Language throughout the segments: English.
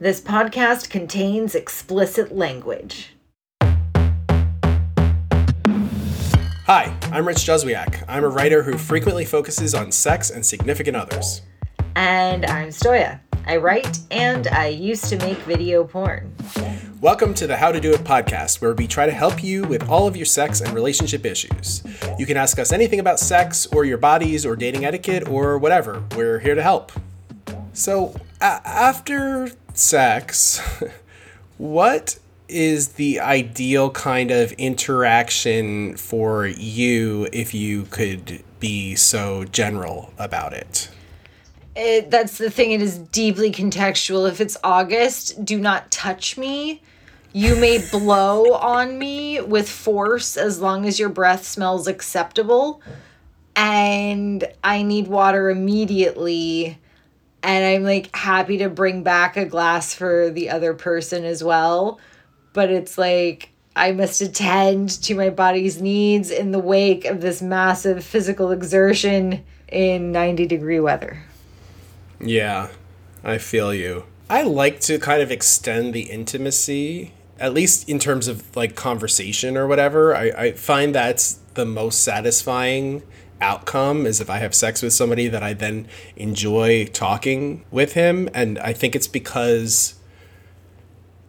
this podcast contains explicit language. Hi, I'm Rich Juzwiak. I'm a writer who frequently focuses on sex and significant others. And I'm Stoya. I write and I used to make video porn. Welcome to the How to Do It podcast, where we try to help you with all of your sex and relationship issues. You can ask us anything about sex or your bodies or dating etiquette or whatever. We're here to help. So, a- after sex, what is the ideal kind of interaction for you if you could be so general about it? It, that's the thing, it is deeply contextual. If it's August, do not touch me. You may blow on me with force as long as your breath smells acceptable. And I need water immediately. And I'm like happy to bring back a glass for the other person as well. But it's like I must attend to my body's needs in the wake of this massive physical exertion in 90 degree weather. Yeah, I feel you. I like to kind of extend the intimacy, at least in terms of like conversation or whatever. I, I find that's the most satisfying outcome is if I have sex with somebody that I then enjoy talking with him. And I think it's because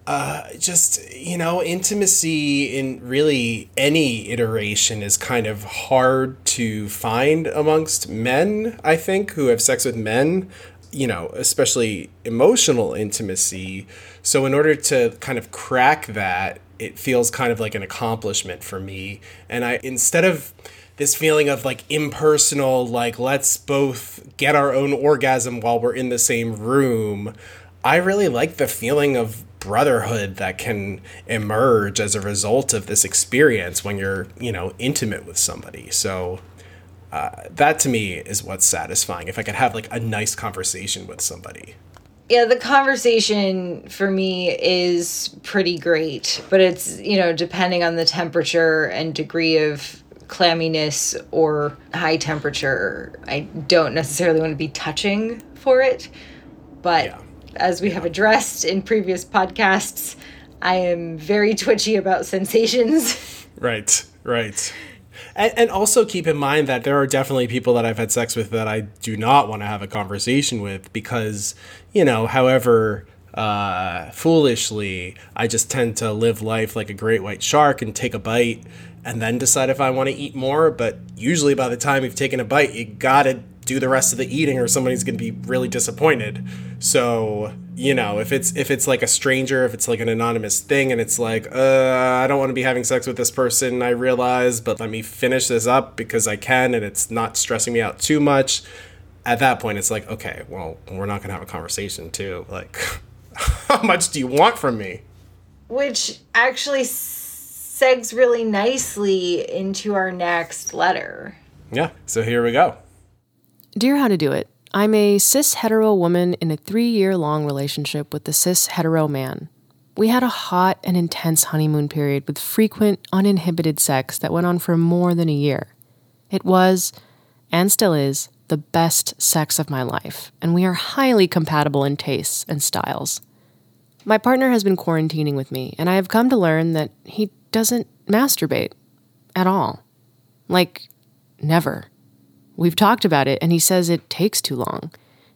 uh, just, you know, intimacy in really any iteration is kind of hard to find amongst men, I think, who have sex with men you know, especially emotional intimacy. So, in order to kind of crack that, it feels kind of like an accomplishment for me. And I, instead of this feeling of like impersonal, like let's both get our own orgasm while we're in the same room, I really like the feeling of brotherhood that can emerge as a result of this experience when you're, you know, intimate with somebody. So, uh, that to me is what's satisfying. If I could have like a nice conversation with somebody. Yeah, the conversation for me is pretty great, but it's, you know, depending on the temperature and degree of clamminess or high temperature, I don't necessarily want to be touching for it. But yeah. as we have addressed in previous podcasts, I am very twitchy about sensations. Right, right. And, and also keep in mind that there are definitely people that I've had sex with that I do not want to have a conversation with because, you know, however uh, foolishly, I just tend to live life like a great white shark and take a bite and then decide if I want to eat more. But usually, by the time you've taken a bite, you gotta do the rest of the eating or somebody's going to be really disappointed. So, you know, if it's if it's like a stranger, if it's like an anonymous thing and it's like, uh, I don't want to be having sex with this person, I realize, but let me finish this up because I can and it's not stressing me out too much. At that point, it's like, okay, well, we're not going to have a conversation too. Like, how much do you want from me? Which actually segs really nicely into our next letter. Yeah, so here we go. Dear How to Do It, I'm a cis hetero woman in a three year long relationship with a cis hetero man. We had a hot and intense honeymoon period with frequent, uninhibited sex that went on for more than a year. It was, and still is, the best sex of my life, and we are highly compatible in tastes and styles. My partner has been quarantining with me, and I have come to learn that he doesn't masturbate at all. Like, never. We've talked about it, and he says it takes too long.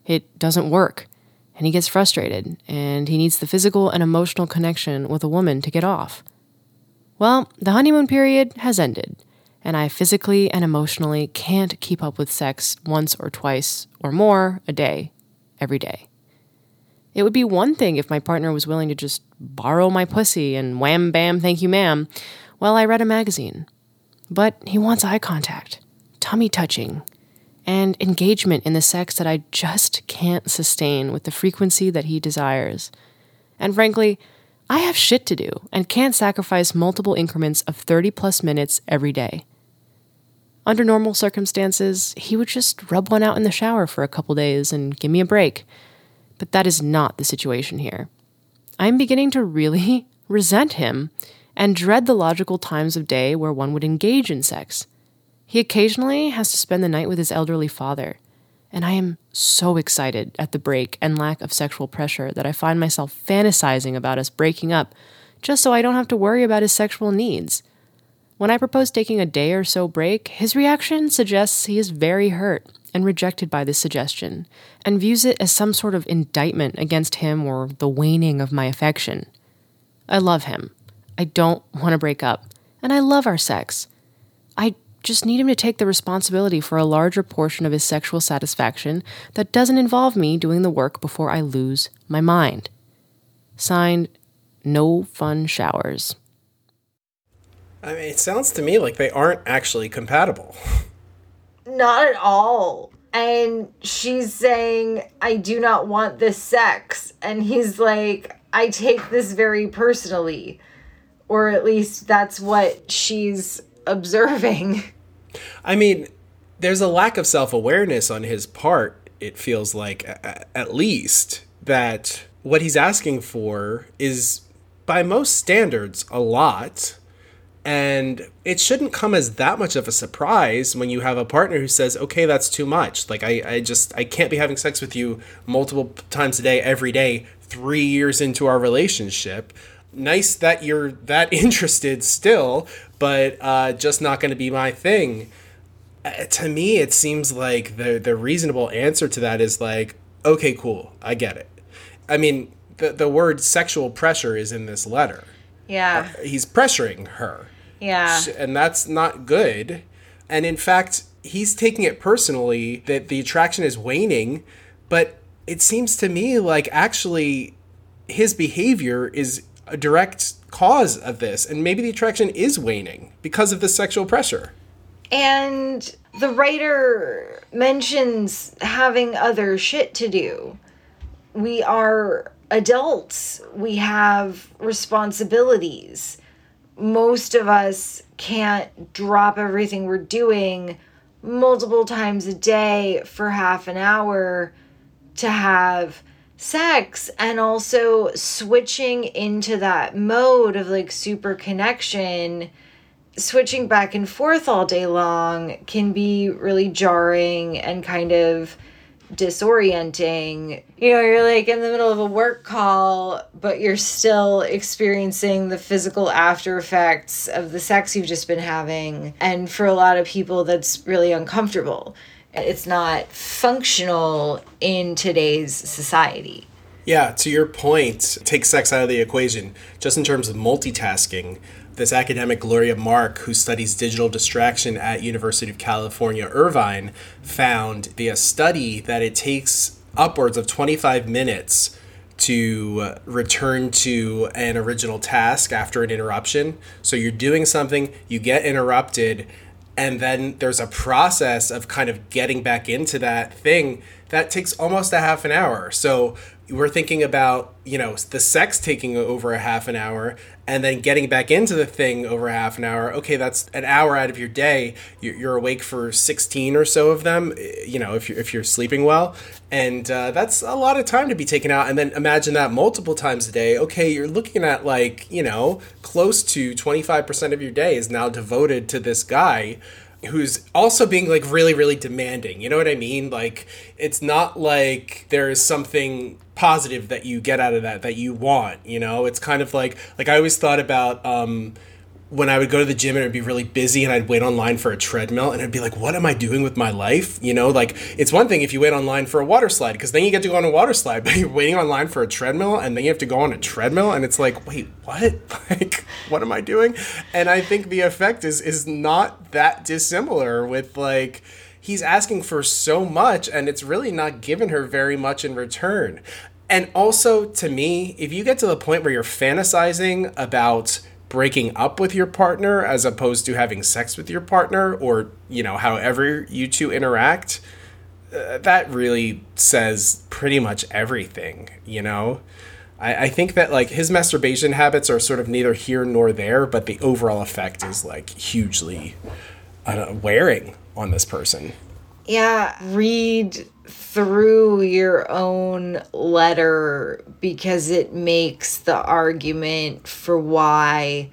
It doesn't work, and he gets frustrated, and he needs the physical and emotional connection with a woman to get off. Well, the honeymoon period has ended, and I physically and emotionally can't keep up with sex once or twice or more a day, every day. It would be one thing if my partner was willing to just borrow my pussy and wham bam, thank you, ma'am, while I read a magazine. But he wants eye contact, tummy touching, and engagement in the sex that I just can't sustain with the frequency that he desires. And frankly, I have shit to do and can't sacrifice multiple increments of 30 plus minutes every day. Under normal circumstances, he would just rub one out in the shower for a couple days and give me a break. But that is not the situation here. I'm beginning to really resent him and dread the logical times of day where one would engage in sex. He occasionally has to spend the night with his elderly father, and I am so excited at the break and lack of sexual pressure that I find myself fantasizing about us breaking up just so I don't have to worry about his sexual needs. When I propose taking a day or so break, his reaction suggests he is very hurt and rejected by this suggestion, and views it as some sort of indictment against him or the waning of my affection. I love him. I don't want to break up, and I love our sex. I just need him to take the responsibility for a larger portion of his sexual satisfaction that doesn't involve me doing the work before I lose my mind. Signed, No Fun Showers. I mean, it sounds to me like they aren't actually compatible. Not at all. And she's saying, I do not want this sex. And he's like, I take this very personally. Or at least that's what she's observing. I mean, there's a lack of self awareness on his part, it feels like, at least, that what he's asking for is, by most standards, a lot. And it shouldn't come as that much of a surprise when you have a partner who says, okay, that's too much. Like, I, I just, I can't be having sex with you multiple times a day, every day, three years into our relationship. Nice that you're that interested still, but uh, just not going to be my thing. Uh, to me, it seems like the, the reasonable answer to that is like, okay, cool, I get it. I mean, the, the word sexual pressure is in this letter. Yeah. Uh, he's pressuring her yeah. And that's not good. And in fact, he's taking it personally that the attraction is waning, but it seems to me like actually his behavior is a direct cause of this and maybe the attraction is waning because of the sexual pressure. And the writer mentions having other shit to do. We are adults. We have responsibilities most of us can't drop everything we're doing multiple times a day for half an hour to have sex and also switching into that mode of like super connection switching back and forth all day long can be really jarring and kind of disorienting. You know, you're like in the middle of a work call, but you're still experiencing the physical after effects of the sex you've just been having. And for a lot of people, that's really uncomfortable. It's not functional in today's society. Yeah, to your point, take sex out of the equation. Just in terms of multitasking, this academic Gloria Mark, who studies digital distraction at University of California, Irvine, found via study that it takes upwards of 25 minutes to return to an original task after an interruption. So you're doing something, you get interrupted, and then there's a process of kind of getting back into that thing that takes almost a half an hour. So we're thinking about you know the sex taking over a half an hour and then getting back into the thing over half an hour. Okay that's an hour out of your day. You're, awake for 16 or so of them you know if you're, if you're sleeping well. And uh, that's a lot of time to be taken out. And then imagine that multiple times a day. Okay you're looking at like you know close to 25% of your day is now devoted to this guy who's also being like really really demanding you know what i mean? Like it's not like there is something positive that you get out of that that you want you know? It's kind of like like i always thought about um when I would go to the gym and it'd be really busy and I'd wait online for a treadmill and I'd be like, what am I doing with my life? You know, like it's one thing if you wait online for a water slide because then you get to go on a water slide, but you're waiting online for a treadmill and then you have to go on a treadmill and it's like, wait, what? Like, what am I doing? And I think the effect is is not that dissimilar with like he's asking for so much and it's really not given her very much in return. And also to me, if you get to the point where you're fantasizing about breaking up with your partner as opposed to having sex with your partner or you know however you two interact uh, that really says pretty much everything you know I, I think that like his masturbation habits are sort of neither here nor there, but the overall effect is like hugely uh, wearing on this person. Yeah, read through your own letter because it makes the argument for why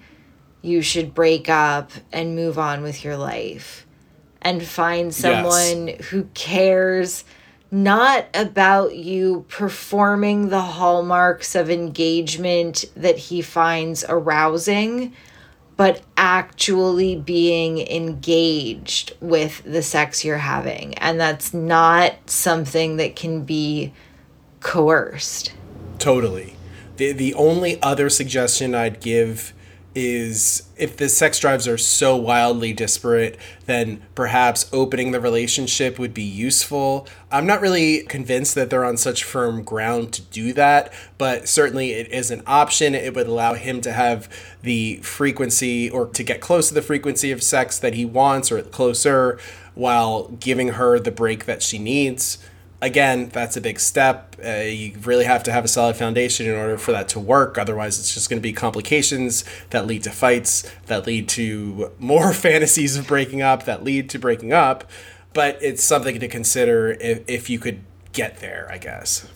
you should break up and move on with your life and find someone yes. who cares not about you performing the hallmarks of engagement that he finds arousing, but actually being engaged with the sex you're having. And that's not something that can be coerced. Totally. The, the only other suggestion I'd give is if the sex drives are so wildly disparate, then perhaps opening the relationship would be useful. I'm not really convinced that they're on such firm ground to do that, but certainly it is an option. It would allow him to have the frequency or to get close to the frequency of sex that he wants or closer while giving her the break that she needs again, that's a big step. Uh, you really have to have a solid foundation in order for that to work. Otherwise, it's just going to be complications that lead to fights, that lead to more fantasies of breaking up, that lead to breaking up. But it's something to consider if, if you could get there, I guess.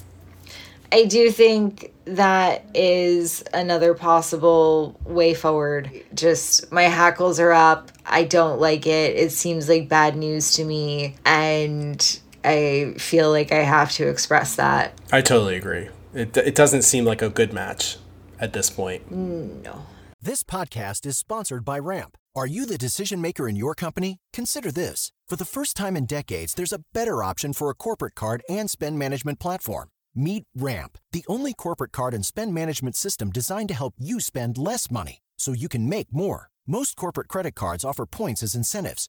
I do think that is another possible way forward. Just my hackles are up. I don't like it. It seems like bad news to me. And I feel like I have to express that. I totally agree. It, it doesn't seem like a good match at this point. Mm, no. This podcast is sponsored by Ramp. Are you the decision maker in your company? Consider this. For the first time in decades, there's a better option for a corporate card and spend management platform. Meet Ramp, the only corporate card and spend management system designed to help you spend less money so you can make more. Most corporate credit cards offer points as incentives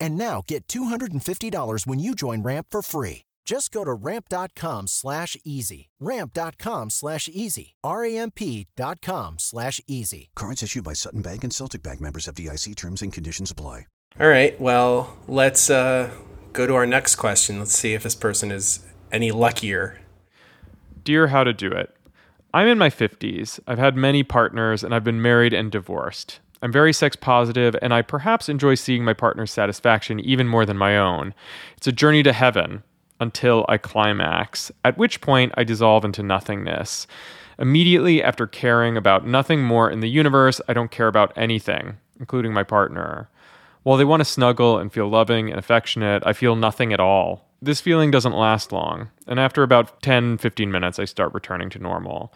And now get $250 when you join Ramp for free. Just go to ramp.com slash easy. Ramp.com slash easy. R-A-M-P.com slash easy. Cards issued by Sutton Bank and Celtic Bank members FDIC terms and conditions apply. All right. Well, let's uh, go to our next question. Let's see if this person is any luckier. Dear How to Do It. I'm in my 50s. I've had many partners and I've been married and divorced. I'm very sex positive, and I perhaps enjoy seeing my partner's satisfaction even more than my own. It's a journey to heaven until I climax, at which point I dissolve into nothingness. Immediately after caring about nothing more in the universe, I don't care about anything, including my partner. While they want to snuggle and feel loving and affectionate, I feel nothing at all. This feeling doesn't last long, and after about 10 15 minutes, I start returning to normal.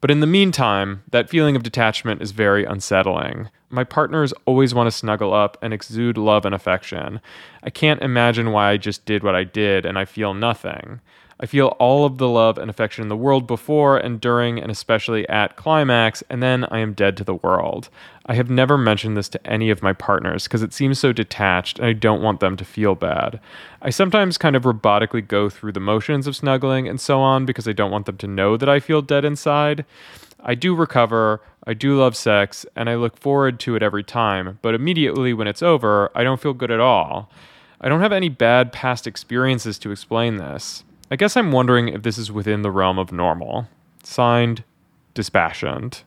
But in the meantime, that feeling of detachment is very unsettling. My partners always want to snuggle up and exude love and affection. I can't imagine why I just did what I did and I feel nothing. I feel all of the love and affection in the world before and during and especially at climax, and then I am dead to the world. I have never mentioned this to any of my partners because it seems so detached and I don't want them to feel bad. I sometimes kind of robotically go through the motions of snuggling and so on because I don't want them to know that I feel dead inside. I do recover, I do love sex, and I look forward to it every time, but immediately when it's over, I don't feel good at all. I don't have any bad past experiences to explain this. I guess I'm wondering if this is within the realm of normal. Signed, Dispassioned.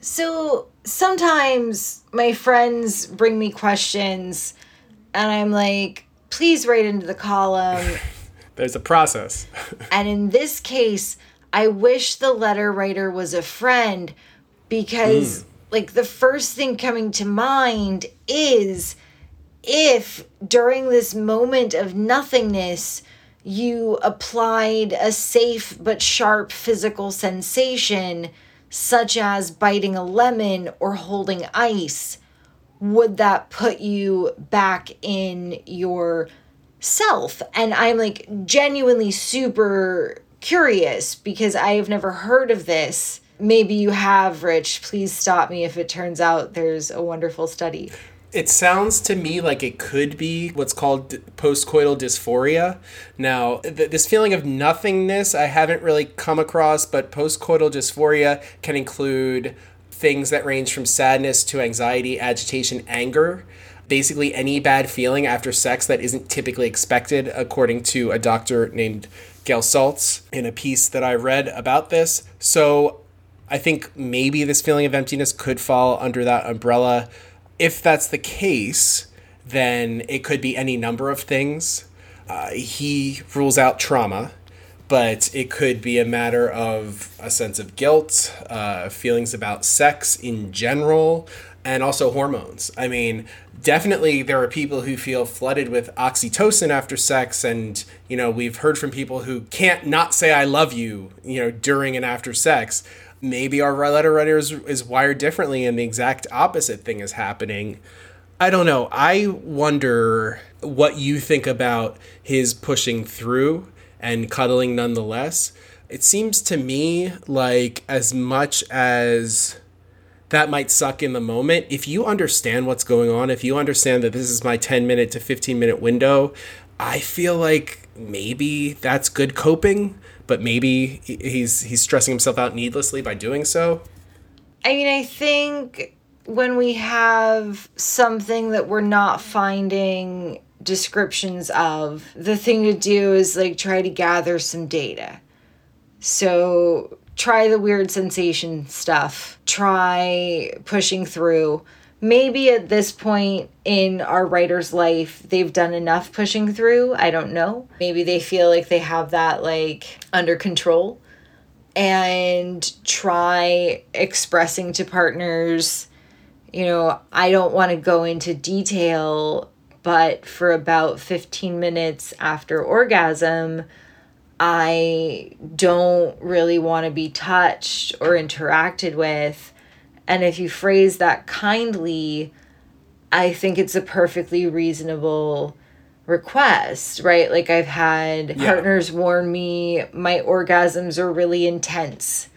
So sometimes my friends bring me questions, and I'm like, please write into the column. There's a process. and in this case, I wish the letter writer was a friend because, mm. like, the first thing coming to mind is if during this moment of nothingness, you applied a safe but sharp physical sensation, such as biting a lemon or holding ice, would that put you back in your self? And I'm like genuinely super curious because I have never heard of this. maybe you have, Rich. Please stop me if it turns out there's a wonderful study. It sounds to me like it could be what's called postcoital dysphoria. Now, th- this feeling of nothingness I haven't really come across, but postcoital dysphoria can include things that range from sadness to anxiety, agitation, anger. Basically, any bad feeling after sex that isn't typically expected, according to a doctor named Gail Saltz in a piece that I read about this. So, I think maybe this feeling of emptiness could fall under that umbrella if that's the case, then it could be any number of things. Uh, he rules out trauma, but it could be a matter of a sense of guilt, uh, feelings about sex in general, and also hormones. I mean, definitely there are people who feel flooded with oxytocin after sex, and you know, we've heard from people who can't not say I love you, you know, during and after sex maybe our letter writer is, is wired differently and the exact opposite thing is happening. I don't know. I wonder what you think about his pushing through and cuddling nonetheless. It seems to me like, as much as that might suck in the moment, if you understand what's going on, if you understand that this is my 10 minute to 15 minute window, I feel like maybe that's good coping but maybe he's he's stressing himself out needlessly by doing so. I mean, I think when we have something that we're not finding descriptions of, the thing to do is like try to gather some data. So try the weird sensation stuff, try pushing through maybe at this point in our writer's life they've done enough pushing through. I don't know. Maybe they feel like they have that like under control and try expressing to partners you know i don't want to go into detail but for about 15 minutes after orgasm i don't really want to be touched or interacted with and if you phrase that kindly, I think it's a perfectly reasonable request, right? Like I've had yeah. partners warn me my orgasms are really intense.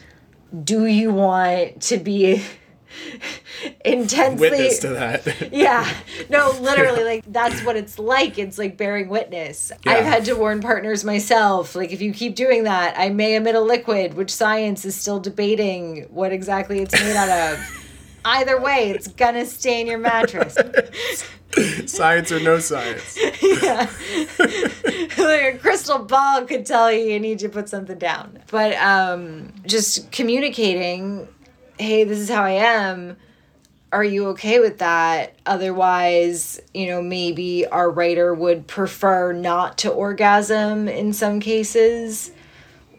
Do you want to be intensely witness to that. yeah. No, literally like that's what it's like. It's like bearing witness. Yeah. I've had to warn partners myself like if you keep doing that, I may emit a liquid which science is still debating what exactly it's made out of. Either way, it's gonna stain your mattress. science or no science. yeah. like a crystal ball could tell you you need to put something down. But um, just communicating hey, this is how I am. Are you okay with that? Otherwise, you know, maybe our writer would prefer not to orgasm in some cases.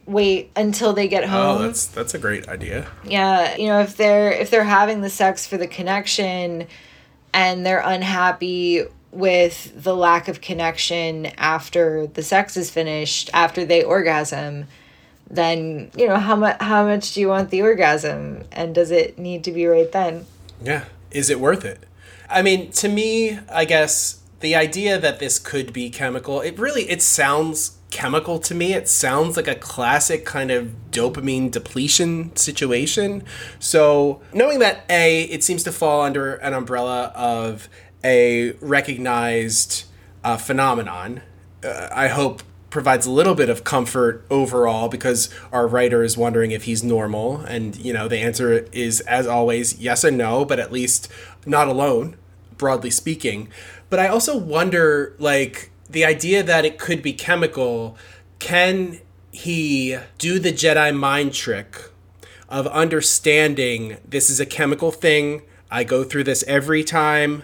Wait until they get oh, home. Oh, that's that's a great idea. Yeah, you know, if they're if they're having the sex for the connection and they're unhappy with the lack of connection after the sex is finished, after they orgasm, then you know how much how much do you want the orgasm? And does it need to be right then? Yeah. Is it worth it? I mean to me i guess the idea that this could be chemical it really it sounds chemical to me. It sounds like a classic kind of dopamine depletion situation. So knowing that a it seems to fall under an umbrella of a recognized uh, phenomenon uh, i hope provides a little bit of comfort overall because our writer is wondering if he's normal. And you know the answer is as always yes and no but at least not alone broadly speaking. But i also wonder like the idea that it could be chemical can he do the jedi mind trick of understanding this is a chemical thing i go through this every time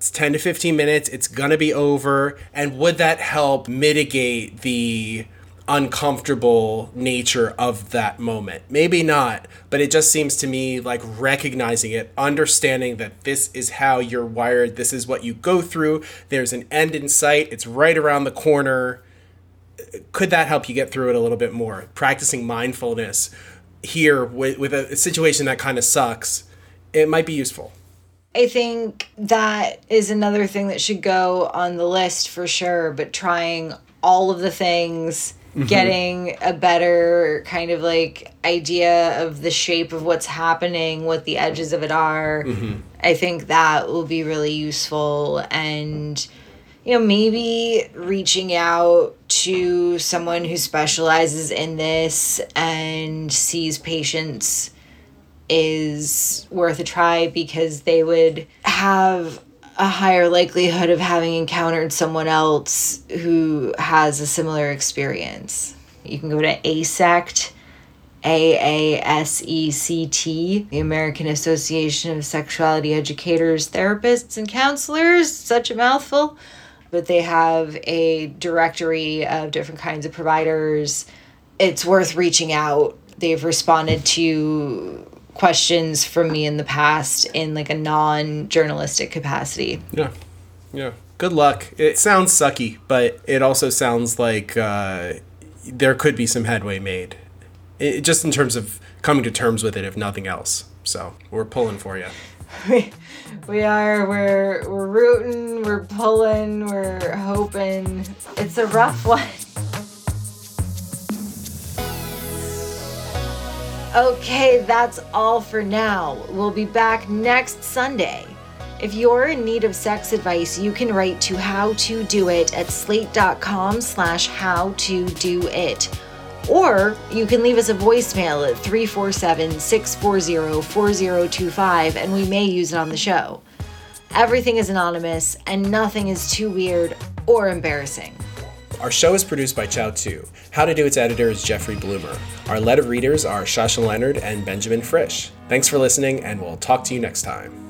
it's 10 to 15 minutes. It's to be over. And would that help mitigate the uncomfortable nature of that moment? Maybe not, but it just seems to me like recognizing it, understanding that this is how you're wired, this is what you go through. There's an end in sight, it's right around the corner. Could that help you get through it a little bit more? Practicing mindfulness here with, with a situation that kind of sucks, it might be useful. I think that is another thing that should go on the list for sure, but trying all of the things mm-hmm. getting a better kind of like idea of the shape of what's happening, what the edges of it are. Mm-hmm. I think that will be really useful and you know maybe reaching out to someone who specializes in this and sees patients is worth a try because they would have a higher likelihood of having encountered someone else who has a similar experience. You can go to AASECT, A A S E C T, the American Association of Sexuality Educators, Therapists, and Counselors. Such a mouthful. But they have a directory of different kinds of providers. It's worth reaching out. They've responded to questions from me in the past in like a non-journalistic capacity. Yeah. Yeah. Good luck. It sounds sucky, but it also sounds like uh, there could be some headway made. It, just in terms of coming to terms with it, if nothing else. So we're pulling for you. we, we are we're we're rooting, we're pulling, we're hoping. It's a rough one. Okay, that's all for now. We'll be back next Sunday. If you're in need of sex advice, you can write to how to do it at slate.com slash how to do it. Or you can leave us a voicemail at 347-640-4025 and we may use it on the show. Everything is anonymous and nothing is too weird or embarrassing. Our show is produced by Chau Tu. How to Do It's editor is Jeffrey Bloomer. Our letter readers are Shasha Leonard and Benjamin Frisch. Thanks for listening, and we'll talk to you next time.